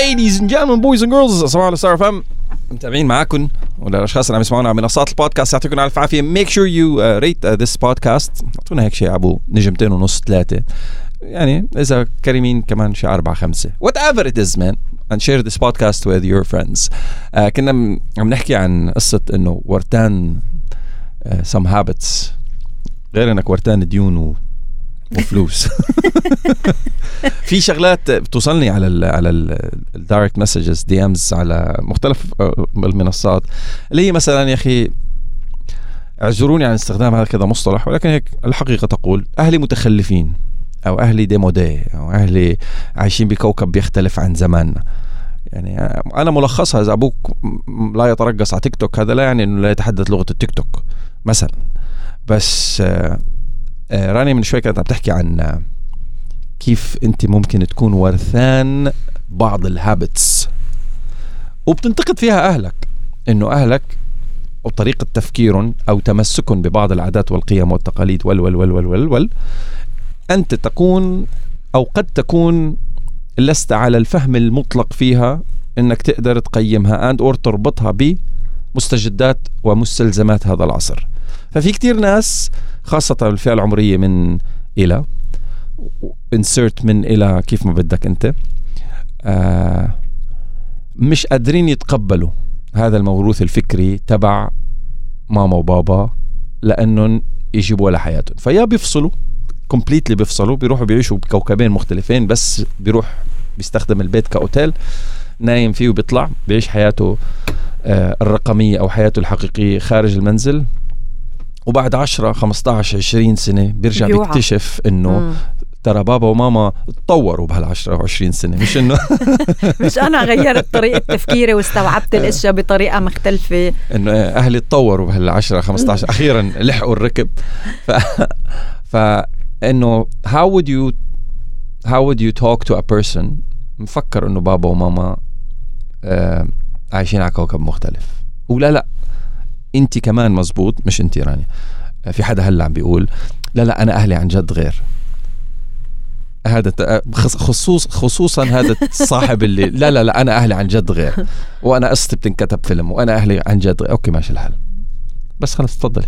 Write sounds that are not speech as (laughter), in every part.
ladies and gentlemen boys and girls صباح الخير فم متابعين معاكم وللاشخاص اللي عم يسمعونا على منصات البودكاست يعطيكم ألف عافية. make sure you rate this podcast أعطونا هيك شيء أبو نجمتين ونص ثلاثة. يعني إذا كريمين كمان شيء أربعة خمسة. whatever it is man and share this podcast with your friends. Uh, كنا عم نحكي عن قصة إنه ورتان uh, some habits. غير إنك ورتان ديون وفلوس. (laughs) في شغلات بتوصلني على ال على ال direct messages DMs على مختلف آه، المنصات. اللي هي مثلا يا أخي اعذروني عن استخدام هذا كذا مصطلح ولكن هيك الحقيقة تقول أهلي متخلفين أو أهلي démodé أو أهلي عايشين بكوكب بيختلف عن زماننا. يعني أنا ملخصها إذا أبوك لا يترقص على تيك توك هذا لا يعني إنه لا يتحدث لغة التيك توك مثلا. بس آه، آه، راني من شوي كانت عم تحكي عن آه، كيف انت ممكن تكون ورثان بعض ال habits. وبتنتقد فيها أهلك إنه أهلك وطريقة تفكيرهم أو تمسكهم ببعض العادات والقيم والتقاليد وال وال وال وال وال, وال أنت تكون أو قد تكون لست على الفهم المطلق فيها إنك تقدر تقيمها and or تربطها بمستجدات ومستلزمات هذا العصر. ففي كتير ناس خاصة الفئة العمرية من إلى. Insert من إلى كيف ما بدك أنت. آه مش قادرين يتقبلوا هذا الموروث الفكري تبع ماما وبابا لأنهم يجيبوا لحياتهم. فيا بيفصلوا كومبليتلي بيفصلوا بيروحوا بيعيشوا بكوكبين مختلفين بس بيروح بيستخدم البيت كأوتيل نايم فيه وبيطلع بيعيش حياته آه الرقمية أو حياته الحقيقية خارج المنزل. وبعد 10 15 20 سنة بيرجع بيوعى. بيكتشف إنه. ترى بابا وماما تطوروا بهال 10 أو 20 سنة مش إنه (laughs) مش أنا غيرت طريقة تفكيري واستوعبت الأشياء بطريقة مختلفة. إنه أهلي تطوروا بهال 10 15 أخيرا لحقوا الركب. ف (laughs) ف إنه how would you how would you talk to a person مفكر إنه بابا وماما آه عايشين على كوكب مختلف. ولا لا. انت كمان مزبوط مش انت راني آه، في حدا هلأ عم بيقول لا لا أنا أهلي عن جد غير. هذا خصوص خصوصا هذا الصاحب اللي لا لا لا أنا أهلي عن جد غير. وأنا قصتي بتنكتب فيلم وأنا أهلي عن جد غير. أوكي ماشي الحال. بس خلص تفضلي.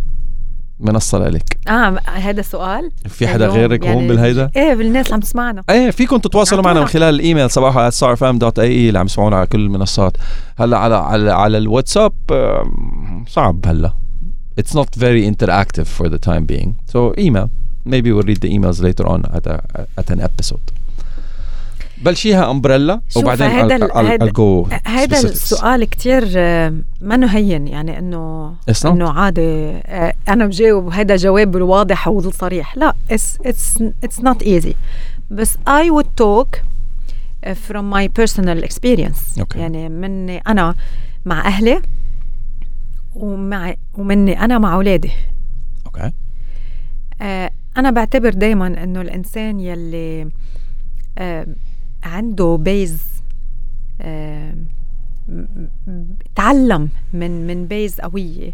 منصه لك. آه هذا سؤال. في حدا غيرك هون بالهيدا؟ إيه بالناس اللي عم تسمعنا. إيه فيكم تتواصلوا معنا من خلال الإيميل صباحا @starfm.ae اللي عم يسمعونا على كل المنصات. هلأ على على على الواتساب صعب هلأ. It's not very interactive for the time being. So email. Maybe we'll read the emails later on at, a, at an episode. بلشيها امبريلا وبعدين هيدا ال- I'll, I'll, هيدا- I'll go هذا. السؤال كتير آه، منه هين يعني إنه. إنه عادي آه، أنا بجاوب هذا جواب الواضح والصريح لا it's it's it's not easy بس talk uh, from my personal experience okay. يعني مني أنا مع أهلي ومع ومني أنا مع أولادي okay آه، أنا بعتبر دايما إنه الإنسان يلي آه، عنده بيز آه، تعلم من من بيز قوية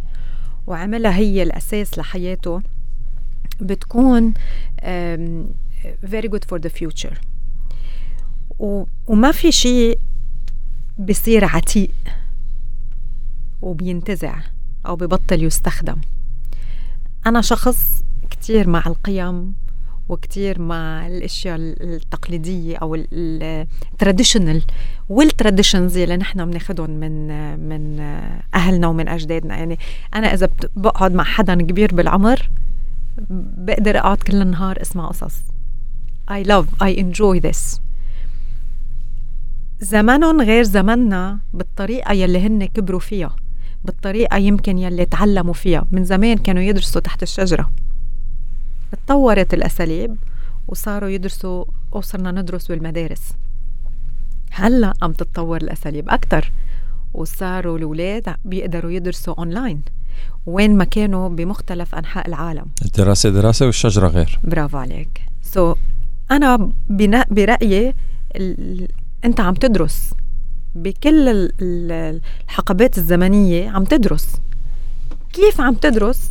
وعملها هي الأساس لحياته بتكون good for the future. و- وما في شيء بصير عتيق وبينتزع أو ببطل يستخدم. أنا شخص كتير مع القيم وكتير مع الأشياء التقليدية أو ال traditional وال traditions اللي نحن بناخدهم من من أهلنا ومن أجدادنا. يعني أنا إذا بقعد مع حدا كبير بالعمر بقدر أقعد كل النهار أسمع قصص. I love I enjoy this. زمنهم غير زمننا بالطريقة يلي هن كبروا فيها بالطريقة يمكن يلي تعلموا فيها. من زمان كانوا يدرسوا تحت الشجرة. اتطورت الأساليب وصاروا يدرسوا وصرنا ندرس بالمدارس. هلأ عم تتطور الأساليب أكتر وصاروا الأولاد بيقدروا يدرسوا أونلاين وين ما كانوا بمختلف أنحاء العالم. الدراسة دراسة والشجرة غير. برافو عليك. so so, أنا بنا- برأيي ال... أنت عم تدرس بكل ال- ال- الحقبات الزمنية عم تدرس. كيف عم تدرس؟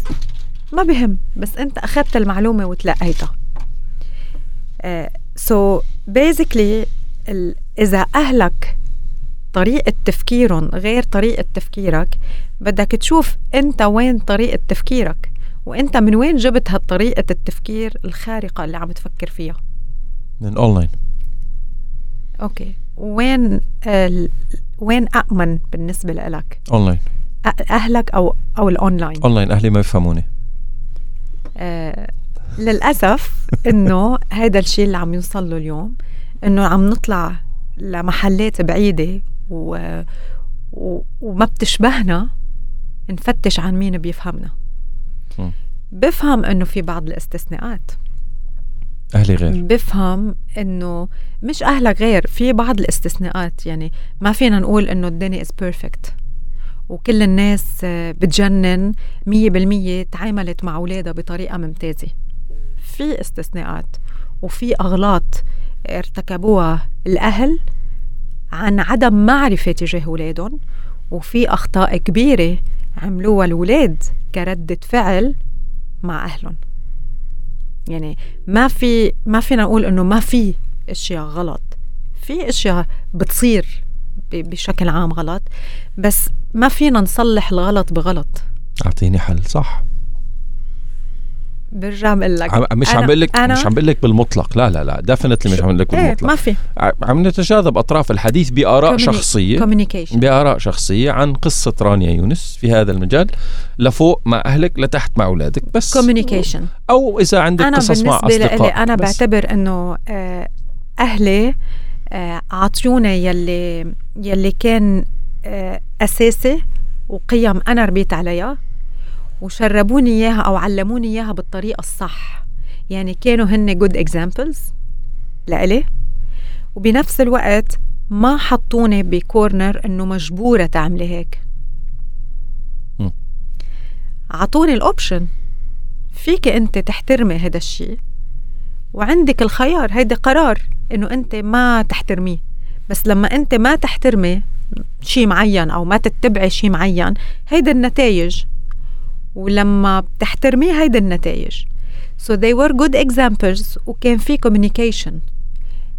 ما بهم بس أنت أخذت المعلومة وتلقيتها. سو uh, so ال... إذا أهلك طريقة تفكيرهم غير طريقة تفكيرك بدك تشوف أنت وين طريقة تفكيرك وأنت من وين جبت هالطريقة التفكير الخارقة اللي عم تفكر فيها. من online okay. وين ال... وين أأمن بالنسبة لك اونلاين أهلك أو أو ال online online أهلي ما يفهموني. آه للأسف إنه هذا الشيء اللي عم يوصل له اليوم إنه عم نطلع لمحلات بعيدة و... و... وما بتشبهنا نفتش عن مين بيفهمنا. م. بفهم إنه في بعض الاستثناءات. أهلي غير. بفهم إنه مش أهلك غير في بعض الاستثناءات. يعني ما فينا نقول إنه الدنيا is perfect وكل الناس بتجنن مية بالمية تعاملت مع أولادها بطريقة ممتازة. في استثناءات وفي أغلاط ارتكبوها الأهل عن عدم معرفة تجاه أولادهم وفي أخطاء كبيرة عملوها الأولاد كردة فعل مع أهلهم. يعني ما في ما فينا نقول إنه ما في أشياء غلط. في أشياء بتصير بشكل عام غلط. بس ما فينا نصلح الغلط بغلط. أعطيني حل صح. برجع بقول لك مش عم بقول لك مش عم بقول لك بالمطلق. لا لا لا ديفنتلي مش عم بقول لك إيه بالمطلق. ما في. عم نتجاذب أطراف الحديث بآراء شخصية بآراء شخصية عن قصة رانيا يونس في هذا المجال. لفوق مع أهلك لتحت مع أولادك بس. Communication. أو إذا عندك أنا قصص مع بالنسبة لي أنا. بعتبر إنه آه، أهلي آه، عطيونا يلي يلي كان آه، أساسي وقيم أنا ربيت عليها وشربوني إياها أو علموني إياها بالطريقة الصح. يعني كانوا هن good examples لإلي. وبنفس الوقت ما حطوني ب corner إنه مجبورة تعملي هيك. عطوني ال option فيك أنت تحترمي هذا الشيء وعندك الخيار هيدا قرار. إنه أنت ما تحترميه. بس لما أنت ما تحترمي شيء معين أو ما تتبعي شيء معين هيدا النتائج. ولما بتحترميه هيدا النتائج. So they were good examples وكان في communication.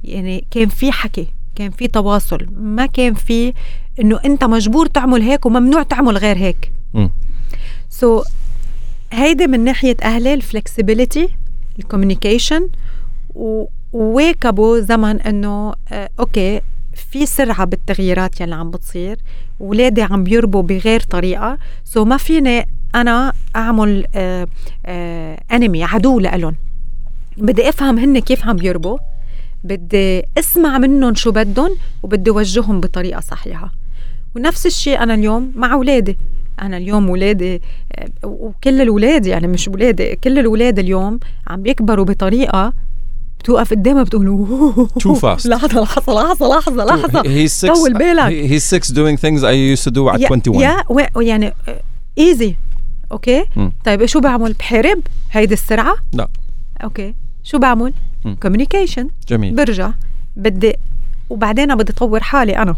يعني كان في حكي كان في تواصل. ما كان في إنه أنت مجبور تعمل هيك وممنوع تعمل غير هيك. so so, هيدا من ناحية أهلي ال flexibility ال communication وواكبوا زمن إنه آه okay في سرعة بالتغييرات يلي عم بتصير ولادي عم بيربوا بغير طريقة سو ما فيني أنا أعمل آه آه أنمي عدو لإلهم. بدي أفهم هن كيف عم بيربوا بدي أسمع منهم شو بدهم وبدي اوجههم بطريقة صحيحة. ونفس الشيء أنا اليوم مع اولادي أنا اليوم ولادي آه، وكل الاولاد يعني مش ولادي كل الاولاد اليوم عم بيكبروا بطريقة بتوقف قدامها بتقول Too fast. لحظة لحظة لحظة لحظة لحظة. six. طول بالك. He's six doing things I used to do at يا- 21. يا يعني easy okay مم. طيب شو بعمل؟ بحارب؟ هيدي السرعة؟ لا. okay شو بعمل. communication جميل. برجع. بدي وبعدين بدي اطور حالي أنا.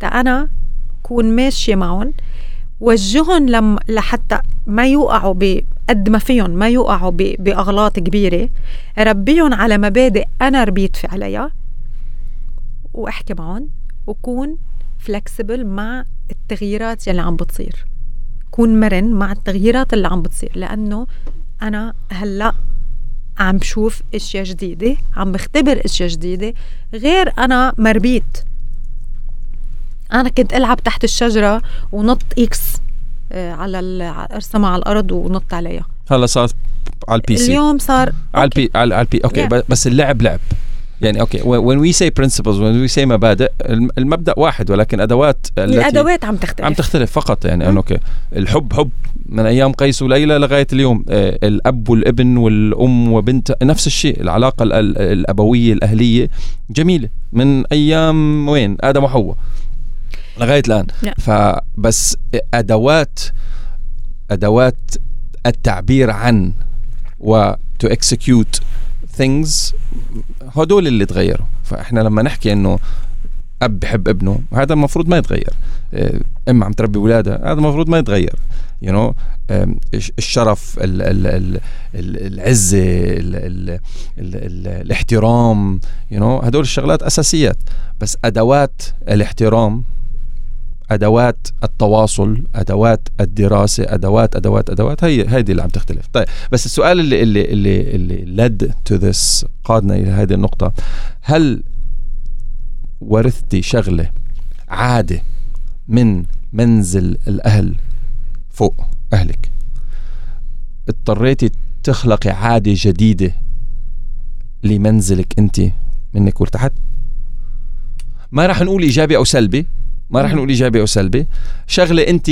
تا أنا كون ماشية معهم. وجههم لم لحتى ما يوقعوا ب قد ما فيهم ما يوقعوا بأغلاط كبيرة. ربيهم على مبادئ أنا ربيت في عليها. وأحكي معهم وكون فلكسبل مع التغييرات يلي عم بتصير. كون مرن مع التغييرات اللي عم بتصير. لأنه أنا هلأ عم بشوف أشياء جديدة عم بختبر أشياء جديدة غير أنا مربيت. أنا كنت ألعب تحت الشجرة ونط إكس على ال- أرسمها على الأرض ونط عليها. هلا صار على ال PC. اليوم صار على ال P على على ال P okay Yeah. بس اللعب لعب. يعني okay when we say principles when we say مبادئ الم- المبدأ واحد ولكن أدوات الأدوات عم تختلف. عم تختلف فقط يعني. انه okay. الحب حب من أيام قيس وليلى لغاية اليوم. آه، الأب والابن والأم وبنت نفس الشيء. العلاقة ال- ال- الأبوية الأهلية جميلة. من أيام وين؟ آدم وحواء. لغاية الآن. نعم. فبس أدوات أدوات التعبير عن و to execute things هدول اللي تغيروا. فإحنا لما نحكي إنه أب بحب ابنه هذا المفروض ما يتغير. آه، ام عم تربي اولادها هذا المفروض ما يتغير. you you know الشرف ال ال ال ال العزة ال ال ال ال الاحترام يو you know هدول الشغلات أساسيات. بس أدوات الاحترام أدوات التواصل أدوات الدراسة أدوات أدوات أدوات هي هيدي اللي عم تختلف. طيب بس السؤال اللي اللي اللي اللي led to this قادنا إلى هذه النقطة هل ورثتي شغلة عادة من منزل الأهل فوق أهلك؟ اضطريتي تخلقي عادة جديدة لمنزلك أنت منك وارتحت ما راح نقول إيجابي أو سلبي ما راح نقول إيجابي أو سلبي. شغلة أنت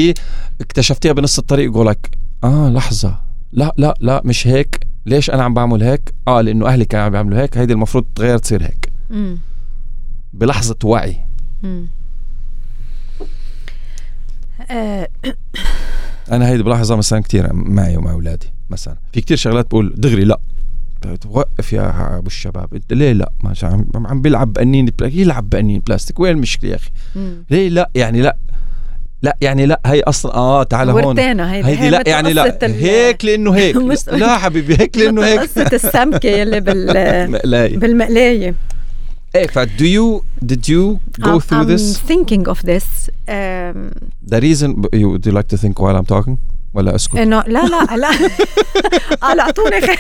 اكتشفتيها بنص الطريق لك آه لحظة. لا لا لا مش هيك. ليش أنا عم بعمل هيك؟ آه لأنه أهلي كانوا عم بيعملوا هيك. هيدي المفروض تغير تصير هيك. مم. بلحظة وعي. مم. أنا هيدي بلاحظها مثلا كثير معي ومع أولادي مثلا. في كثير شغلات بقول دغري لا. وقف يا أبو الشباب. انت ليه لا؟ ما عم عم بيلعب بقنين بلاستيك يلعب بقنين بلاستيك. وين المشكلة يا أخي. ليه لا؟ يعني لا. لا يعني لا. هي أصلا آه تعال هون. ورتينا هيدي. هي لا يعني لا. هيك لأنه هيك. (laughs) لا حبيبي هيك لأنه هيك. قصة السمكة يلي بال مقلاي بالمقلاية. إيه ف do you did you go I'm- through I'm this thinking of this. Um, the reason you would you like to think while I'm talking? ولا أسكت؟ إنه لا لا لا. (laughs) قال أعطوني خي...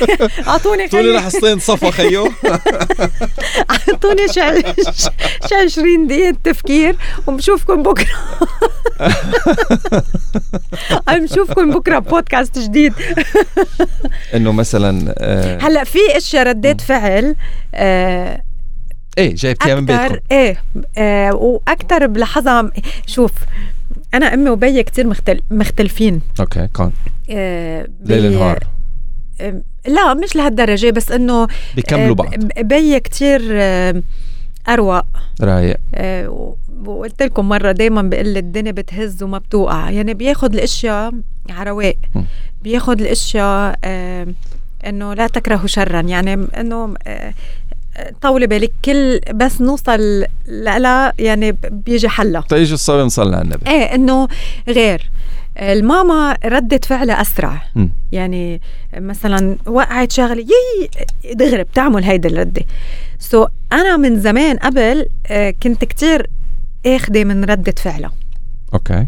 أعطوني خي... لحظتين صفا خيو. (laughs) أعطوني شي شي 20 دقيقة تفكير وبشوفكم بكرة. (laughs) بنشوفكم بكرة بودكاست جديد. إنه مثلا آه هلأ في إشياء ردات فعل آه إيه جايبتيها من بيتكم. إيه آه وأكثر بلحظة شوف أنا أمي وبي كتير مختل... مختلفين. okay كون آه ليل نهار. آه، لا مش لهالدرجة بس إنه بيكملوا آه، بعض. بي كتير آه، اروق رايق. آه، وقلت لكم مرة دائما بقول الدنيا بتهز وما بتوقع. يعني بياخد الأشياء على رواق م. بياخد الأشياء آه، إنه لا تكرهوا شرا. يعني إنه طولي بالك كل بس نوصل لها يعني بيجي حلها. تيجي الصبي نصلي على النبي. إيه إنه غير. الماما ردة فعلها أسرع. م. يعني مثلا وقعت شغلة يي دغري بتعمل هيدا الردة. so أنا من زمان قبل آه، كنت كتير آخدة من ردة فعلها. okay.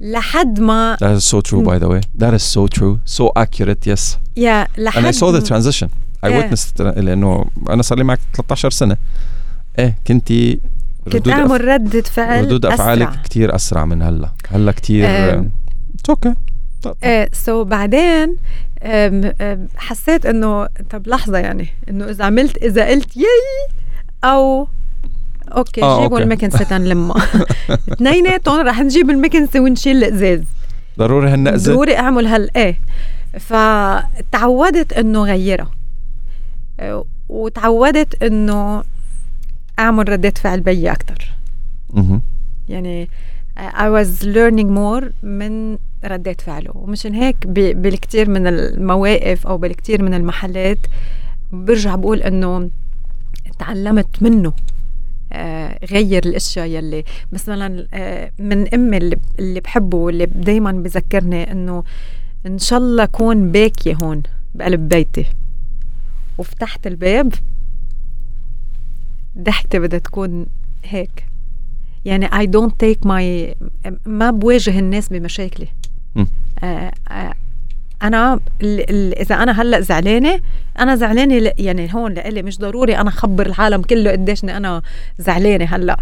لحد ما That is so true by the way. That is so true. So accurate yes. يا لحد And I saw the transition. Witnessed it. لأنه أنا صار لي معك 13 سنة. إيه كنتي كنت أف- أعمل ردة فعل ردود أفعالك أسرع. كثير أسرع من هلأ. هلأ كثير آم. okay إيه so بعدين آم، آم، حسيت إنه طب لحظة يعني إنه إذا عملت إذا قلت يي أو okay آه، جيبوا. المكنسة تنلمها (laughs) اثنيناتهم رح نجيب المكنسة ونشيل الإزاز. ضروري هالنقزة؟ ضروري أعمل هال إيه. فتعودت إنه غيرها. وتعودت إنه أعمل ردات فعل بي أكثر. يعني I was learning more من ردات فعله. ومشان هيك بالكثير من المواقف أو بالكثير من المحلات برجع بقول إنه تعلمت منه آه غير الأشياء يلي. مثلا آه من أمي اللي, اللي بحبه واللي دايما بذكرني إنه إن شاء الله أكون باكية هون بقلب بيتي. وفتحت الباب ضحكتي بدها تكون هيك يعني I don't take my ما بواجه الناس بمشاكلي. آه آه أنا ال ال إذا أنا هلأ زعلانة أنا زعلانة يعني هون لإلي مش ضروري أنا أخبر العالم كله قديشني أنا زعلانة هلأ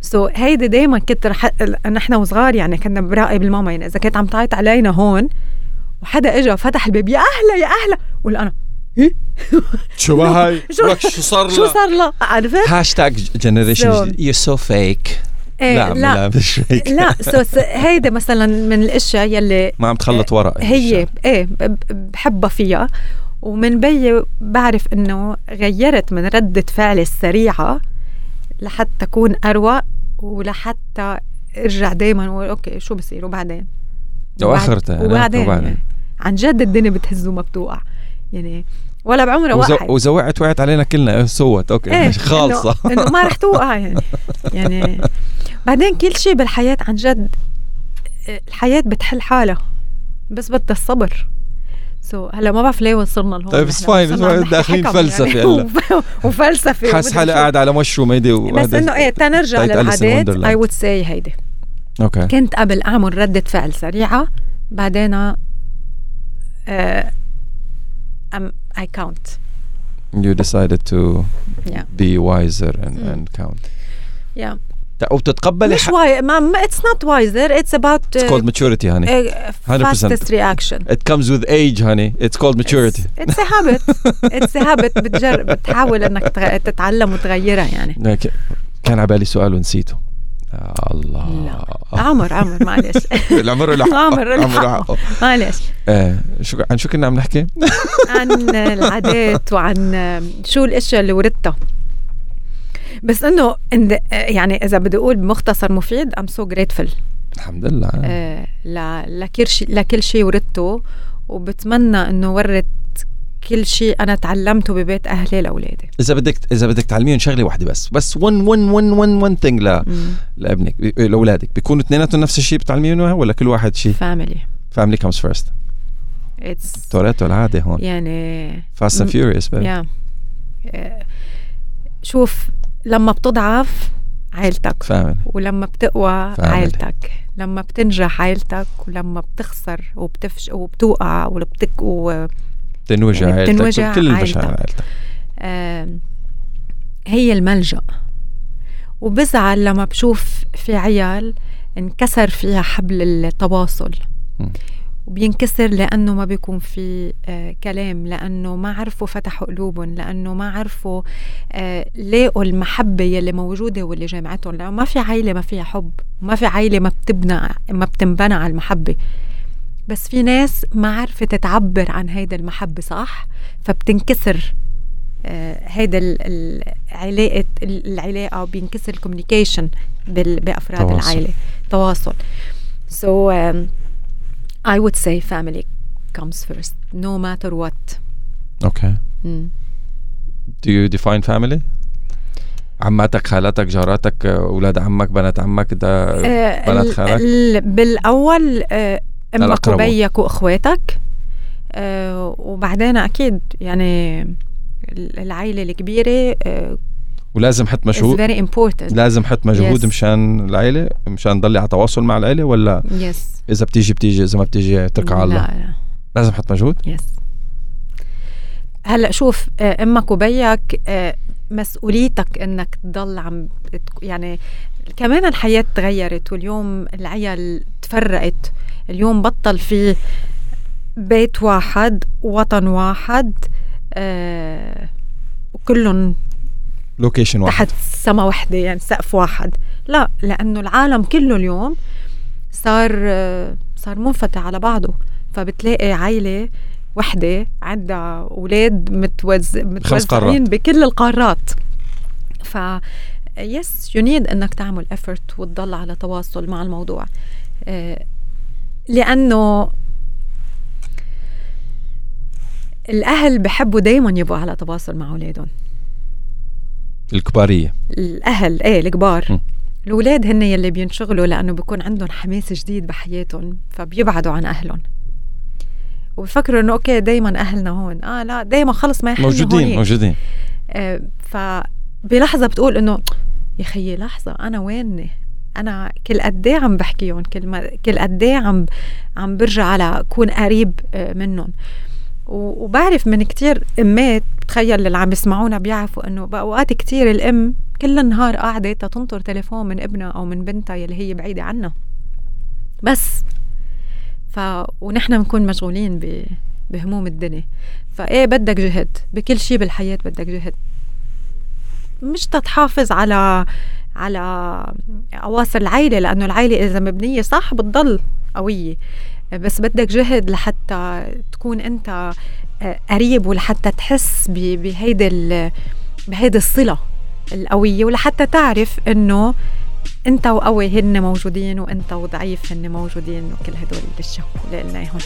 so, هيدي دائما كنت رح نحن وصغار يعني كنا براقب الماما يعني إذا كانت عم تعيط علينا هون وحدا اجى فتح الباب يا أهلا يا أهلا ولا أنا؟ (laughs) شو هاي؟ شو- لك شو صار شو صار لها عرفت؟ hashtag generation you so fake إيه، لا لا. لا مش fake لا (laughs) so هيدا مثلا من الأشياء يلي ما عم تخلط ورق هي إيه بحبها فيها. ومن بي بعرف إنه غيرت من ردة فعلي السريعة لحتى اكون اروق ولحتى أرجع دايما وأقول okay شو بصير؟ وبعدين؟ لو اخرتها يعني، وبعدين, وبعدين. عن جد الدنيا بتهز وما بتوقع. يعني ولا بعمرها وزو- واذا وقعت وقعت علينا كلنا. إيه، so it's okay. إيه مش خالصة. انه, ما رح توقع يعني. (laughs) يعني بعدين كل شيء بالحياة عن جد الحياة بتحل حالها. بس بدها الصبر. so, هلا ما بعرف ليه وصلنا لهون. طيب it's fine داخلين فلسفة هلا. (laughs) وفلسفة حاسس حالي قاعد على مشروم هيدي بس إنه إيه تنرجع للعادات I would say هيدي. okay. كنت قبل أعمل ردة فعل سريعة بعدين uh, um, I count you decided to yeah. be wiser and, Mm. and count yeah وبتتقبلي مش واي ما اتس نوت وايزر اتس اباوت It's called maturity honey 100%. fastest reaction It comes with age honey It's called maturity اتس ا هابت (laughs) اتس ا هابت بتجرب بتحاول انك (laughs) تغ- تتعلم وتغيرها يعني لكن كان على بالي سؤال ونسيته يا الله. لا. عمر عمر معلش (laughs) العمر له حق. عمر له. معلش آه شو عن شو كنا عم نحكي؟ (laughs) عن العادات وعن شو الأشياء اللي ورثتها بس إنه يعني إذا بدي أقول بمختصر مفيد I'm so grateful الحمد لله. لكل شيء لكل شيء ورثته وبتمنى إنه ورث كل شيء أنا تعلمته ببيت أهلي لأولادي. إذا بدك إذا بدك تعلميهم شغلة واحدة بس بس one one one one one thing ل لابنك لأولادك. بيكونوا اثنيناتهم نفس الشيء بتعلميهم ولا كل واحد شيء؟ family family comes first it's Toretto العادة هون. يعني Fast and Furious يا شوف لما بتضعف عيلتك family ولما بتقوى Family. عيلتك لما بتنجح عيلتك ولما بتخسر وبتفش وبتوقع وبتك و... بتنوجع يعني عيلتك بتنوجع كل. عيلتك آم، هي الملجأ. وبزعل لما بشوف في عيال انكسر فيها حبل التواصل. م. وبينكسر لأنه ما بيكون في آه كلام لأنه ما عرفوا فتحوا قلوبهم لأنه ما عرفوا آه لاقوا المحبة يلي موجودة واللي جامعتهم. لأنه ما في عيلة ما فيها حب ما في عيلة ما بتبنى ما بتنبنى على المحبة. بس في ناس ما عرفت تعبر عن هيدا المحبة صح فبتنكسر آه، هيدا ال- العلاقة العلاقة بينكسر ال communication بأفراد تواصل. العائلة تواصل so um, I would say family comes first no matter what okay مم. Do you define family؟ عماتك خالاتك جاراتك أولاد عمك بنات عمك ده آه، بنات ال- خالك ال- الأقربون. وبيك وإخواتك. آه، وبعدين أكيد يعني ال- العائلة الكبيرة آه، ولازم حط مجهود. Important. لازم حط مجهود Yes. مشان العيلة مشان ضلي على تواصل مع العيلة ولا yes. إذا بتيجي بتيجي إذا ما بتيجي اتركها على الله. لا. لا لازم حط مجهود. يس هلا شوف آه، أمك وبيك آه، مسؤوليتك إنك تضل عم يعني كمان الحياة تغيرت واليوم العيال تفرقت. اليوم بطل في بيت واحد وطن واحد آه وكلهم لوكيشن واحد. تحت سما وحده يعني سقف واحد. لا لأنه العالم كله اليوم صار آه، صار منفتح على بعضه. فبتلاقي عائله وحدة عندها أولاد متوز... متوزعين. بكل القارات. ف yes you need إنك تعمل effort وتضل على تواصل مع الموضوع. آه، لأنه الأهل بحبوا دايما يبقوا على تواصل مع أولادهم. الكبارية. الأهل إيه الكبار. م. الأولاد هن يلي بينشغلوا لأنه بيكون عندهم حماس جديد بحياتهم فبيبعدوا عن أهلهم. وبفكروا إنه okay دائما أهلنا هون. آه لا دائما خلص ما يحلوا موجودين هون موجودين. آه فبلحظة بتقول إنه يا خيي لحظة أنا ويني؟ أنا كل قد إيه عم بحكيهم كل ما كل قد إيه عم عم برجع على اكون قريب آه، منهم. وبعرف من كتير أمات بتخيل اللي عم يسمعونا بيعرفوا إنه باوقات كتير الأم كل النهار قاعدة تنطر تليفون من ابنها أو من بنتها يلي هي بعيدة عنها. بس. ف ونحن بنكون مشغولين ب... بهموم الدنيا. فايه بدك جهد؟ بكل شيء بالحياة بدك جهد. مش تتحافظ على على أواصر العيله لأنه العيله إذا مبنية صح بتضل قوية. بس بدك جهد لحتى تكون أنت آه، قريب ولحتى تحس بهيدي بهيدي الصلة القوية ولحتى تعرف إنه أنت وقوي هن موجودين وأنت وضعيف هن موجودين وكل هدول الاشياء اللي قلنا اياهم